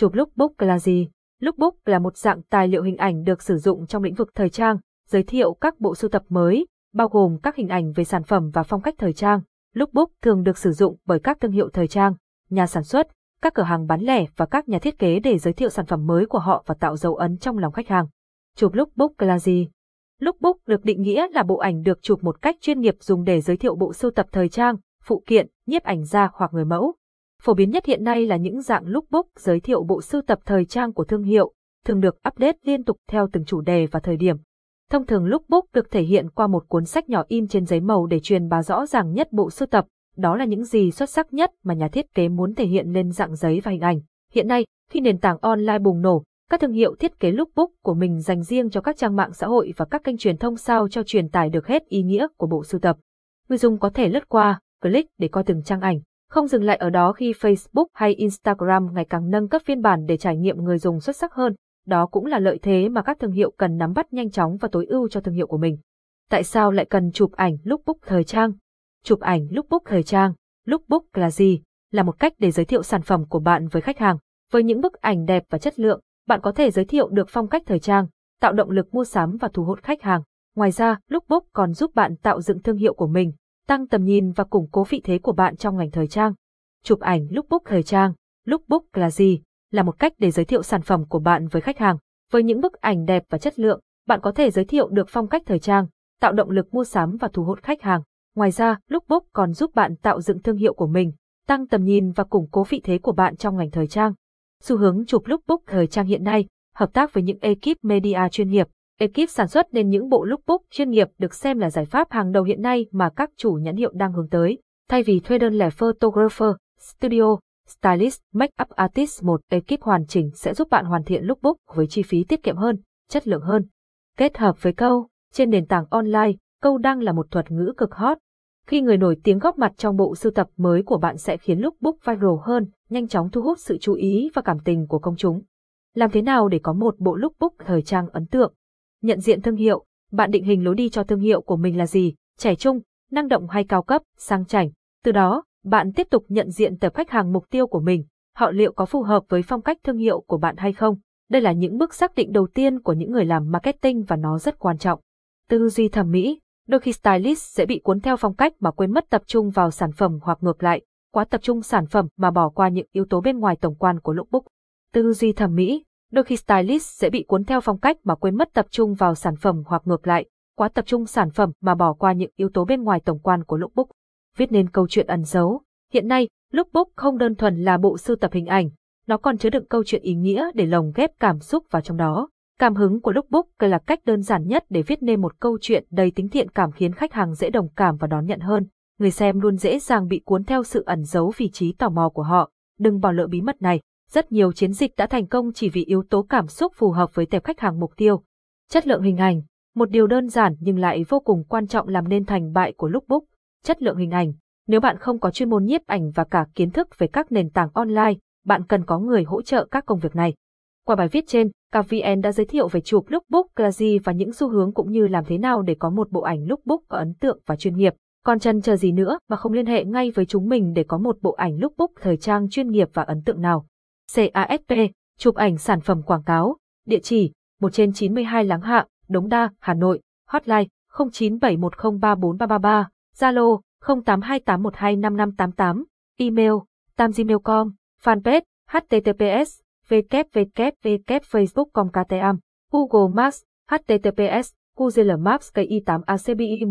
Chụp lookbook là gì? Lookbook là một dạng tài liệu hình ảnh được sử dụng trong lĩnh vực thời trang, giới thiệu các bộ sưu tập mới, bao gồm các hình ảnh về sản phẩm và phong cách thời trang. Lookbook thường được sử dụng bởi các thương hiệu thời trang, nhà sản xuất, các cửa hàng bán lẻ và các nhà thiết kế để giới thiệu sản phẩm mới của họ và tạo dấu ấn trong lòng khách hàng. Chụp lookbook là gì? Lookbook được định nghĩa là bộ ảnh được chụp một cách chuyên nghiệp dùng để giới thiệu bộ sưu tập thời trang, phụ kiện, nhiếp ảnh gia hoặc người mẫu. Phổ biến nhất hiện nay là những dạng lookbook giới thiệu bộ sưu tập thời trang của thương hiệu, thường được update liên tục theo từng chủ đề và thời điểm. Thông thường lookbook được thể hiện qua một cuốn sách nhỏ in trên giấy màu để truyền bá rõ ràng nhất bộ sưu tập, đó là những gì xuất sắc nhất mà nhà thiết kế muốn thể hiện lên dạng giấy và hình ảnh. Hiện nay, khi nền tảng online bùng nổ, các thương hiệu thiết kế lookbook của mình dành riêng cho các trang mạng xã hội và các kênh truyền thông sao cho truyền tải được hết ý nghĩa của bộ sưu tập. Người dùng có thể lướt qua, click để coi từng trang ảnh, không dừng lại ở đó khi Facebook hay Instagram ngày càng nâng cấp phiên bản để trải nghiệm người dùng xuất sắc hơn, đó cũng là lợi thế mà các thương hiệu cần nắm bắt nhanh chóng và tối ưu cho thương hiệu của mình. Tại sao lại cần chụp ảnh lookbook thời trang? Chụp ảnh lookbook thời trang, lookbook là gì? Là một cách để giới thiệu sản phẩm của bạn với khách hàng. Với những bức ảnh đẹp và chất lượng, bạn có thể giới thiệu được phong cách thời trang, tạo động lực mua sắm và thu hút khách hàng. Ngoài ra, lookbook còn giúp bạn tạo dựng thương hiệu của mình, tăng tầm nhìn và củng cố vị thế của bạn trong ngành thời trang. Chụp ảnh lookbook thời trang, lookbook là gì? Là một cách để giới thiệu sản phẩm của bạn với khách hàng. Với những bức ảnh đẹp và chất lượng, bạn có thể giới thiệu được phong cách thời trang, tạo động lực mua sắm và thu hút khách hàng. Ngoài ra, lookbook còn giúp bạn tạo dựng thương hiệu của mình, tăng tầm nhìn và củng cố vị thế của bạn trong ngành thời trang. Xu hướng chụp lookbook thời trang hiện nay, hợp tác với những ekip media chuyên nghiệp, ekip sản xuất nên những bộ lookbook chuyên nghiệp được xem là giải pháp hàng đầu hiện nay mà các chủ nhãn hiệu đang hướng tới. Thay vì thuê đơn lẻ photographer, studio, stylist, make-up artist một ekip hoàn chỉnh sẽ giúp bạn hoàn thiện lookbook với chi phí tiết kiệm hơn, chất lượng hơn. Kết hợp với câu, trên nền tảng online, câu đăng là một thuật ngữ cực hot. Khi người nổi tiếng góp mặt trong bộ sưu tập mới của bạn sẽ khiến lookbook viral hơn, nhanh chóng thu hút sự chú ý và cảm tình của công chúng. Làm thế nào để có một bộ lookbook thời trang ấn tượng? Nhận diện thương hiệu, bạn định hình lối đi cho thương hiệu của mình là gì, trẻ trung, năng động hay cao cấp, sang chảnh. Từ đó, bạn tiếp tục nhận diện tập khách hàng mục tiêu của mình, họ liệu có phù hợp với phong cách thương hiệu của bạn hay không. Đây là những bước xác định đầu tiên của những người làm marketing và nó rất quan trọng. Tư duy thẩm mỹ, đôi khi stylist sẽ bị cuốn theo phong cách mà quên mất tập trung vào sản phẩm hoặc ngược lại, quá tập trung sản phẩm mà bỏ qua những yếu tố bên ngoài tổng quan của lookbook. Tư duy thẩm mỹ, đôi khi stylist sẽ bị cuốn theo phong cách mà quên mất tập trung vào sản phẩm hoặc ngược lại, quá tập trung sản phẩm mà bỏ qua những yếu tố bên ngoài tổng quan của lookbook. Viết nên câu chuyện ẩn giấu. Hiện nay, lookbook không đơn thuần là bộ sưu tập hình ảnh, nó còn chứa đựng câu chuyện ý nghĩa để lồng ghép cảm xúc vào trong đó. Cảm hứng của lookbook là cách đơn giản nhất để viết nên một câu chuyện đầy tính thiện cảm khiến khách hàng dễ đồng cảm và đón nhận hơn. Người xem luôn dễ dàng bị cuốn theo sự ẩn giấu vị trí tò mò của họ. Đừng bỏ lỡ bí mật này. Rất nhiều chiến dịch đã thành công chỉ vì yếu tố cảm xúc phù hợp với tệp khách hàng mục tiêu. Chất lượng hình ảnh, một điều đơn giản nhưng lại vô cùng quan trọng làm nên thành bại của lookbook. Chất lượng hình ảnh, nếu bạn không có chuyên môn nhiếp ảnh và cả kiến thức về các nền tảng online, bạn cần có người hỗ trợ các công việc này. Qua bài viết trên, KVN đã giới thiệu về chụp lookbook là gì và những xu hướng cũng như làm thế nào để có một bộ ảnh lookbook ấn tượng và chuyên nghiệp. Còn chân chờ gì nữa mà không liên hệ ngay với chúng mình để có một bộ ảnh lookbook thời trang chuyên nghiệp và ấn tượng nào. CASP, chụp ảnh sản phẩm quảng cáo, địa chỉ 1 trên 92 Láng Hạ, Đống Đa, Hà Nội, hotline 0971034333, Zalo 0828125588, email tamgmail.com, fanpage https www.facebook.com KTM, Google Maps, https, Google Maps KI8 ACBI 1